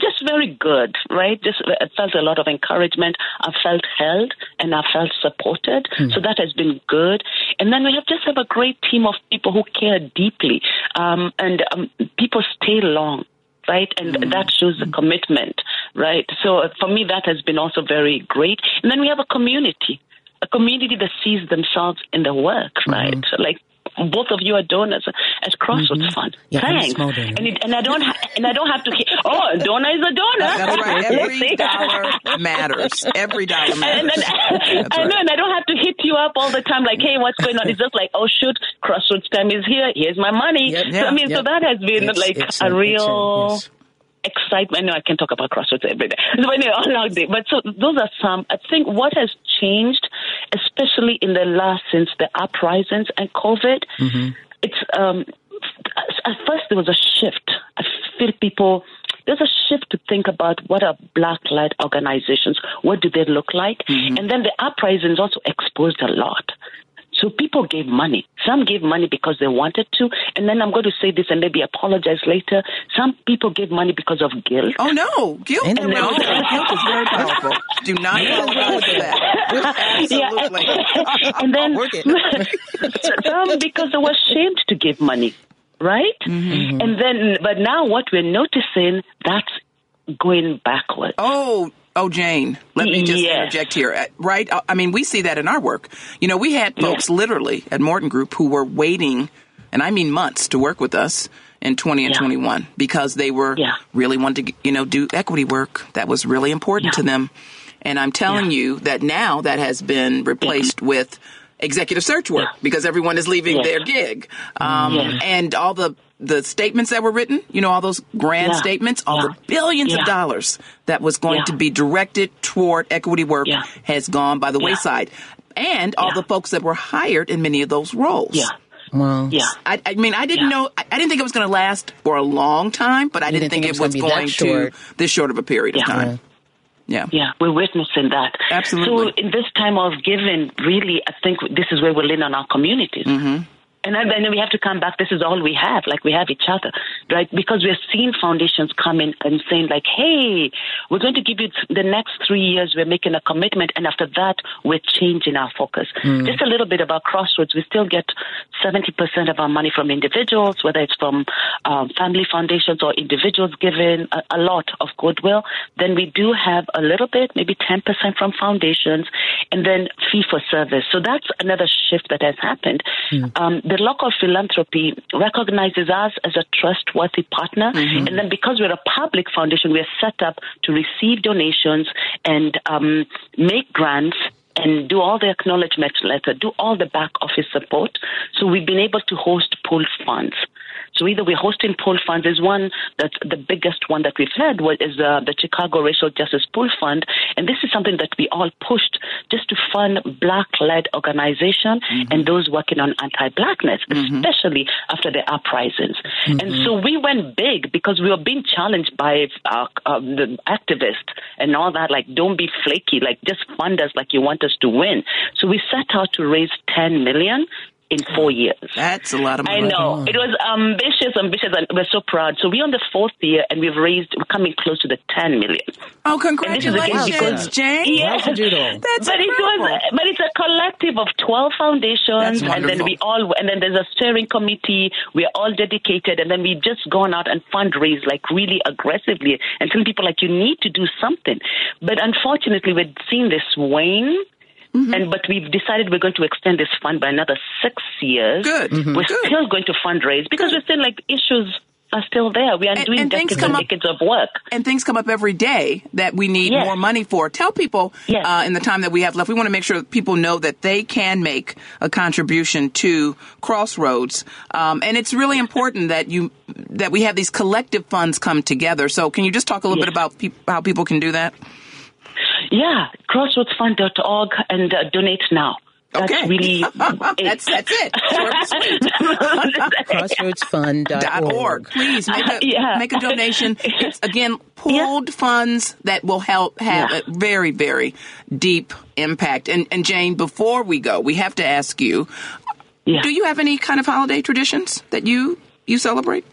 just very good, right? Just I felt a lot of encouragement. I felt held and I felt supported. Mm. So that has been good. And then we have just have a great team of people who care deeply, um, and um, people stay long right? And mm that shows the commitment, right? So uh, for me, that has been also very great. And then we have a community, a community that sees themselves in the work, right? mm So like both of you are donors as Crossroads mm-hmm. Fund. Yeah, Thanks. And, it, and I don't ha- and I don't have to. Hit, oh, a donor is a donor. That's right. [LAUGHS] Every dollar matters. Every dollar matters. [LAUGHS] And, and, I know, and I don't have to hit you up all the time. Like, hey, what's going on? It's just like, oh shoot, Crossroads time is here. Here's my money. Yep, yeah, so, I mean, yep. so that has been it's, like it's a, a real. Yes excitement. I know I can talk about Crossroads every day, [LAUGHS] but anyway, all day. But so those are some. I think what has changed, especially in the last since the uprisings and COVID, mm-hmm. it's um, at first there was a shift. I feel people there's a shift to think about what are black led organizations, what do they look like, mm-hmm. and then the uprisings also exposed a lot. So people gave money. Some gave money because they wanted to. And then I'm going to say this and maybe apologize later. Some people gave money because of guilt. Oh, no. Guilt? And no. guilt is very [LAUGHS] powerful. Do not apologize for that. [LAUGHS] Absolutely. Yeah. [LAUGHS] and then some because they were ashamed to give money. Right? Mm-hmm. And then, but now what we're noticing, that's going backward. Oh, Oh, Jane, let me just yes. interject here. Uh, right? I mean, we see that in our work. You know, we had folks yes. literally at Morten Group who were waiting, and I mean months, to work with us in 20 and yeah. 21 because they were yeah. really wanted to, you know, do equity work that was really important yeah. to them. And I'm telling you that now that has been replaced with executive search work because everyone is leaving their gig. Um, and all the the statements that were written, you know, all those grand yeah. statements, all yeah. the billions yeah. of dollars that was going to be directed toward equity work has gone by the wayside. And all the folks that were hired in many of those roles. Yeah. Well, yeah. I, I mean, I didn't know, I, I, didn't think it was going to last for a long time, but I didn't, didn't think, think, it was, was going to this short of a period of time. Yeah. Yeah, we're witnessing that. Absolutely. So in this time of giving, really, I think this is where we lean on our communities. Mm-hmm. And then we have to come back. This is all we have. Like we have each other, right? Because we're seeing foundations come in and saying like, "Hey, we're going to give you the next three years. We're making a commitment, and after that, we're changing our focus." Mm. Just a little bit about Crossroads. We still get seventy percent of our money from individuals, whether it's from um, family foundations or individuals giving a, a lot of goodwill. Then we do have a little bit, maybe ten percent from foundations, and then fee for service. So that's another shift that has happened. Mm. Um, the local philanthropy recognizes us as a trustworthy partner. Mm-hmm. And then because we're a public foundation, we're set up to receive donations and um, make grants and do all the acknowledgement letter, do all the back office support. So we've been able to host pool funds. So either we're hosting pool funds. There's one that the biggest one that we've had was is uh, the Chicago Racial Justice Pool Fund, and this is something that we all pushed just to fund black-led organization mm-hmm. and those working on anti-blackness, mm-hmm. especially after the uprisings. Mm-hmm. And so we went big because we were being challenged by uh, uh, the activists and all that. Like, don't be flaky. Like, just fund us like you want us to win. So we set out to raise 10 million in four years. That's a lot of money. I know. It was ambitious, ambitious, and we're so proud. So we're on the fourth year, and we've raised, we're coming close to the 10 million. Oh, congratulations, Jane. Yes. That's but it was, but it's a collective of 12 foundations, and then we all, and then there's a steering committee. We're all dedicated, and then we've just gone out and fundraise like really aggressively and telling people like, you need to do something. But unfortunately, we've seen this wane Mm-hmm. And but we've decided we're going to extend this fund by another six years. Good. Mm-hmm. We're Good. still going to fundraise because Good. we're still like issues are still there. We are and, doing and decades and decades of work. And things come up every day that we need yes. more money for. Tell people yes. uh, in the time that we have left, we want to make sure that people know that they can make a contribution to Crossroads. Um, and it's really important that you that we have these collective funds come together. So can you just talk a little yes. bit about pe- how people can do that? Yeah, crossroadsfund.org and uh, donate now. That's okay. really [LAUGHS] that's that's it. [LAUGHS] [LAUGHS] Crossroadsfund.org. Please make a, yeah. make a donation. It's again pooled yeah. funds that will help have yeah. a very very deep impact. And and Jane, before we go, we have to ask you: Do you have any kind of holiday traditions that you you celebrate?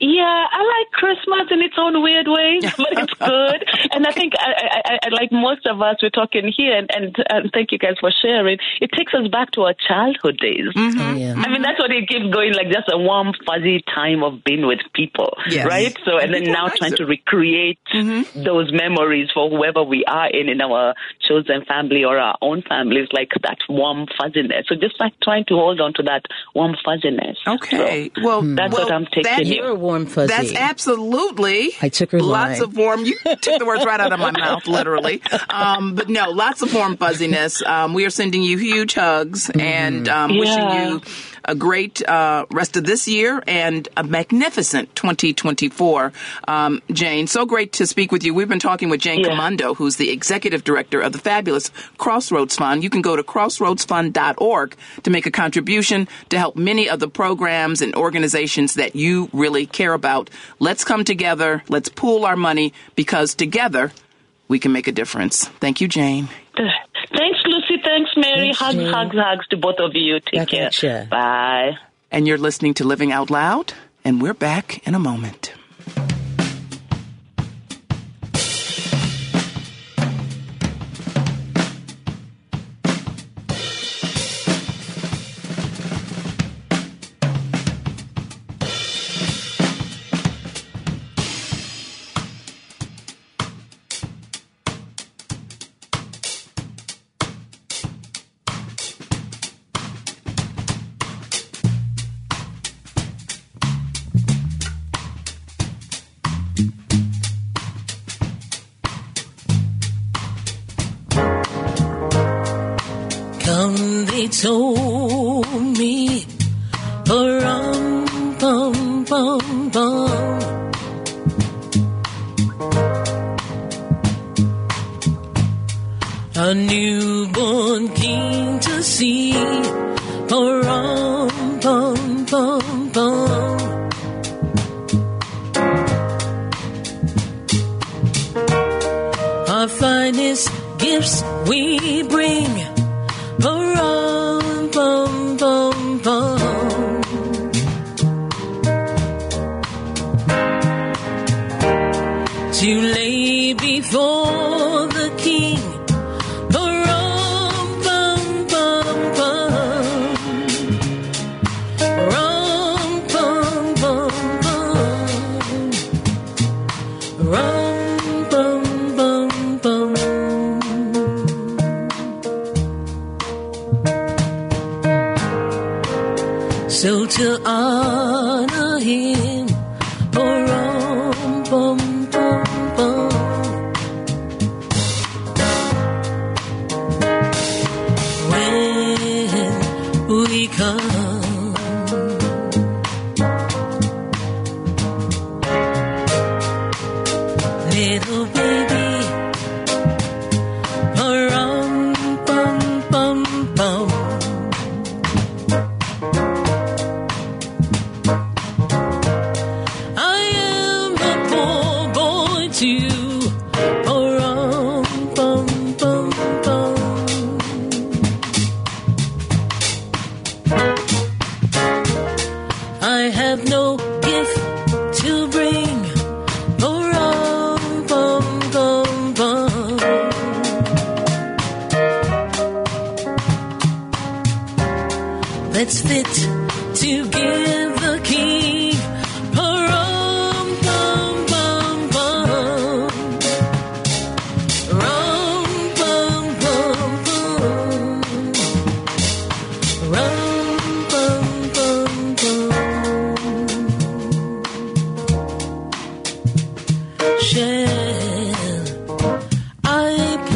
Yeah, I like Christmas in its own weird way, [LAUGHS] but it's good. and I think I, I, I, like most of us, we're talking here, and, and, and, thank you guys for sharing. It takes us back to our childhood days. Mm-hmm. Oh, yeah. I mean, that's what it keeps going, like just a warm, fuzzy time of being with people, yes. right? So, and then now trying to recreate mm-hmm. those memories for whoever we are in, in our chosen family or our own families, like that warm fuzziness. So just like trying to hold on to that warm fuzziness. Okay. So well, that's well, what I'm taking here warm fuzzy. That's absolutely. I took her Lots line. of warm. You took the words right out of my [LAUGHS] mouth, literally. Um, but no, lots of warm fuzziness. Um, we are sending you huge hugs mm. and um, yeah. wishing you a great uh, rest of this year and a magnificent 2024. Um, Jane, so great to speak with you. We've been talking with Jane yeah. Who's the executive director of the fabulous Crossroads Fund. You can go to crossroadsfund.org to make a contribution to help many of the programs and organizations that you really care about. Let's come together. Let's pool our money because together we can make a difference. Thank you, Jane. Thanks, Mary. Thanks, hugs, Jane. hugs, hugs to both of you. Take back care. Bye. And you're listening to Living Out Loud, and we're back in a moment.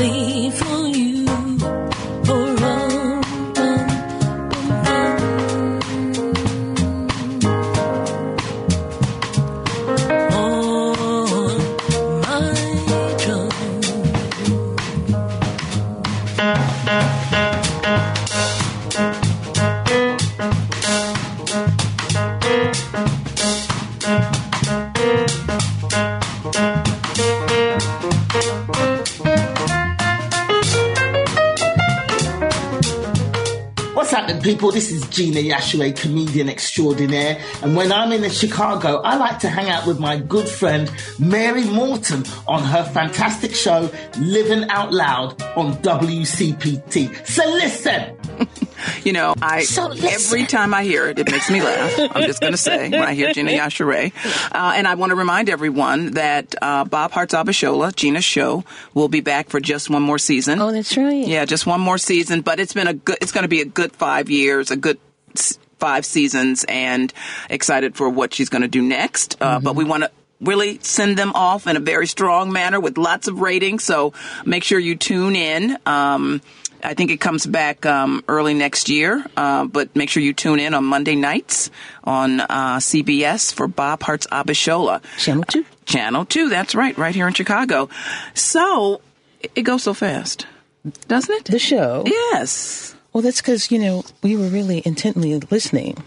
I Gina Yashere, comedian extraordinaire. And when I'm in Chicago, I like to hang out with my good friend Mary Morten on her fantastic show, Living Out Loud on WCPT. So listen. You know, I So every time I hear it, it makes me laugh. I'm just going to say when I hear [LAUGHS] Gina Yashere. Uh, and I want to remind everyone that uh, Bob Hearts Abishola, Gina's show, will be back for just one more season. Oh, that's right. Yeah, just one more season, but it's been a good. It's going to be a good five years, a good s- five seasons, and excited for what she's going to do next. Uh, But we want to really send them off in a very strong manner with lots of ratings. So make sure you tune in. Um, I think it comes back um, early next year, uh, but make sure you tune in on Monday nights on uh, CBS for Bob Hearts Abishola. Channel 2. Channel 2, that's right, right here in Chicago. So it- it goes so fast, doesn't it? The show. Yes. Well, that's because, you know, we were really intently listening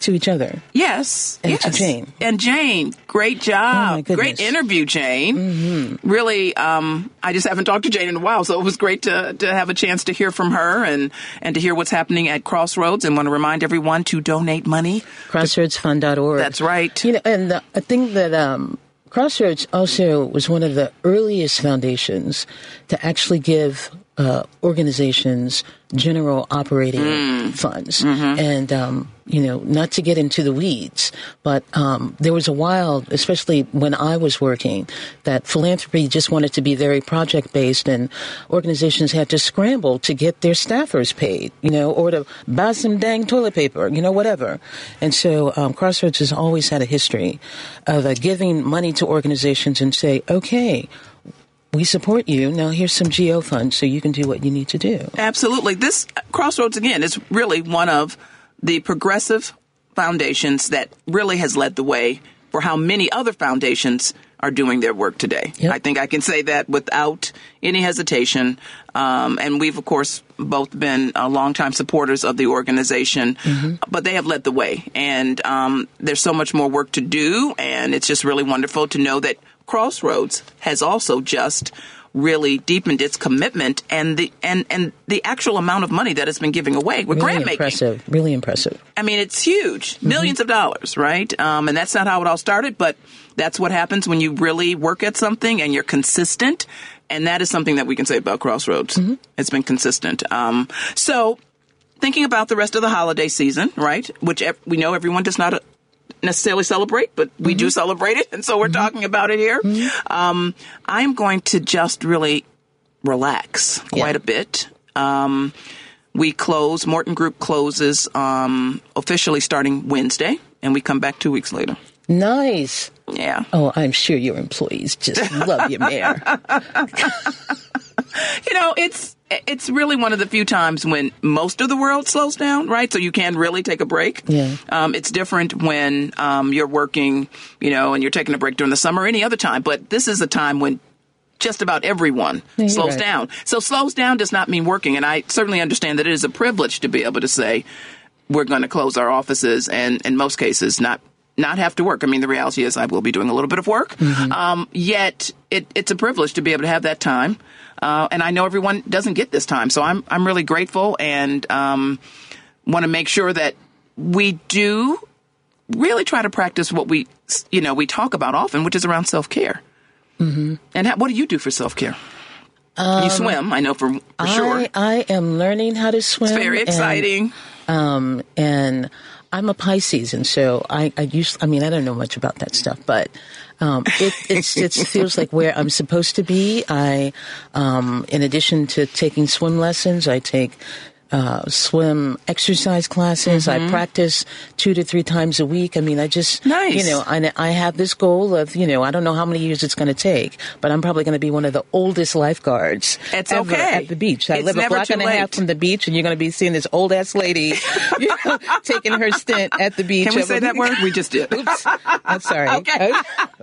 to each other. Yes. And yes. to Jane. And Jane, great Oh, job. my great interview, Jane. Mm-hmm. Really, um, I just haven't talked to Jane in a while, so it was great to, to have a chance to hear from her and, and to hear what's happening at Crossroads and want to remind everyone to donate money. Crossroadsfund.org. That's right. You know, and the, I think that um, Crossroads also was one of the earliest foundations to actually give uh, organizations general operating Mm. funds. Mm-hmm. And, um, you know, not to get into the weeds, but um, there was a while, especially when I was working, that philanthropy just wanted to be very project based, and organizations had to scramble to get their staffers paid, you know, or to buy some dang toilet paper, you know, whatever. And so um, Crossroads has always had a history of uh, giving money to organizations and say, okay, we support you. Now here's some GO funds so you can do what you need to do. Absolutely. This Crossroads, again, is really one of the progressive foundations that really has led the way for how many other foundations are doing their work today. Yep. I think I can say that without any hesitation. Um, and we've, of course, both been uh, longtime supporters of the organization, but they have led the way. And um, there's so much more work to do, and it's just really wonderful to know that Crossroads has also just really deepened its commitment and the and and the actual amount of money that it's been giving away with Really grant making. impressive. Really impressive. I mean, it's huge, 1000000s of dollars, right? Um, and that's not how it all started, but that's what happens when you really work at something and you're consistent. And that is something that we can say about Crossroads. It's been consistent. Um, so, thinking about the rest of the holiday season, right? Which we know everyone does not necessarily celebrate, but we do celebrate it, and so we're talking about it here. Um, I'm going to just really relax quite Yeah. a bit. Um, we close. Morten Group closes um, officially starting Wednesday, and we come back two weeks later. Nice. Yeah. Oh, I'm sure your employees just love you, Mary. [LAUGHS] [LAUGHS] You know, it's it's really one of the few times when most of the world slows down, right? So you can really take a break. Yeah. Um, it's different when um, you're working, you know, and you're taking a break during the summer or any other time. But this is a time when just about everyone Yeah, slows right. down. So slows down does not mean working, and I certainly understand that it is a privilege to be able to say we're going to close our offices, and in most cases, not not have to work. I mean, the reality is I will be doing a little bit of work. Mm-hmm. Um, yet it, it's a privilege to be able to have that time. Uh, and I know everyone doesn't get this time. So I'm, I'm really grateful and, um, want to make sure that we do really try to practice what we, you know, we talk about often, which is around self-care. Mm-hmm. And how, what do you do for self-care? you swim, I know for, for sure. I, I am learning how to swim. It's very and exciting. Um, and I'm a Pisces, and so I, I used. I mean, I don't know much about that stuff, but um, it it's, [LAUGHS] it feels like where I'm supposed to be. I, um, in addition to taking swim lessons, I take uh, swim exercise classes. I practice two to three times a week. I mean, I just, Nice. you know, I, I have this goal of, you know, I don't know how many years it's going to take, but I'm probably going to be one of the oldest lifeguards It's ever okay. at the beach. I It's live a block and a half from the beach, and you're going to be seeing this old ass lady [LAUGHS] you know, taking her stint at the beach. Can we say that word? We just did. [LAUGHS] Oops. I'm sorry. [LAUGHS] Okay.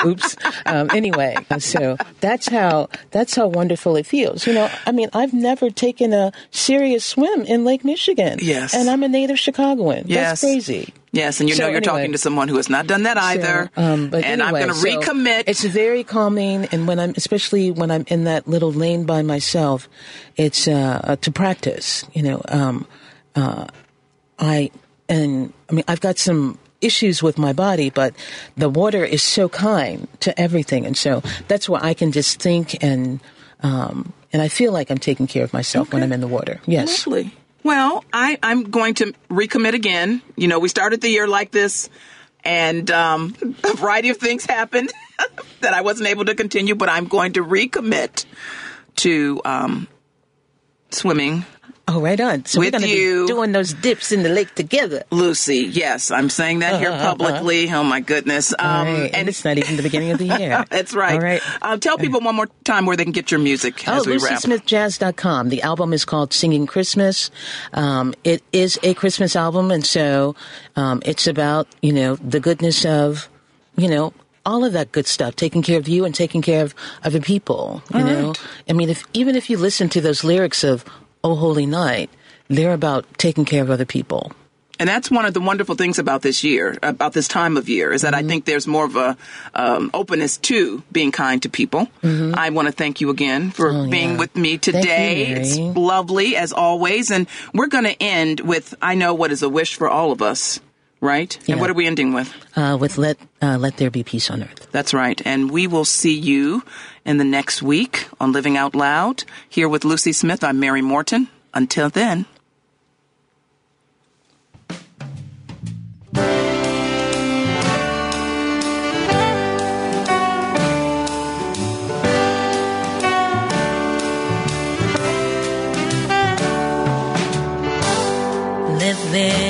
Oops. Um, anyway, so that's how that's how wonderful it feels. You know, I mean, I've never taken a serious swim in Lake Michigan. Yes. And I'm a native Chicagoan. Yes. That's crazy. Yes, and you So know you're anyway. talking to someone who has not done that either. So, um, but and anyway, I'm going to so recommit. It's very calming, and when I'm, especially when I'm in that little lane by myself, it's uh, uh, to practice. You know, um, uh, I and I mean I've got some issues with my body, but the water is so kind to everything, and so that's where I can just think and um, and I feel like I'm taking care of myself when I'm in the water. Yes. Lovely. Well, I, I'm going to recommit again. You know, we started the year like this, and um, a variety of things [LAUGHS] happened [LAUGHS] that I wasn't able to continue, but I'm going to recommit to um, swimming. Oh, right on. So With we're going to be doing those dips in the lake together. Lucy, yes, I'm saying that here publicly. Oh, my goodness. Um, right. and it's not even the beginning of the year. [LAUGHS] That's right. All right. Uh, tell people one more time where they can get your music Oh, as we wrap. LucySmithJazz.com. The album is called Singing Christmas. Um, it is a Christmas album, and so um, it's about you know the goodness of you know all of that good stuff, taking care of you and taking care of other people. You All know, right. I mean, if even if you listen to those lyrics of "Oh Holy Night," they're about taking care of other people. And that's one of the wonderful things about this year, about this time of year, is that I think there's more of a um, openness to being kind to people. I want to thank you again for Oh, being yeah. with me Thank you, today. It's lovely as always, and we're going to end with I know what is a wish for all of us, right? And what are we ending with? Uh, with "Let uh, Let There Be Peace on Earth." That's right. And we will see you in the next week on Living Out Loud here with Lucy Smith. I'm Mary Morten. Until then. Let there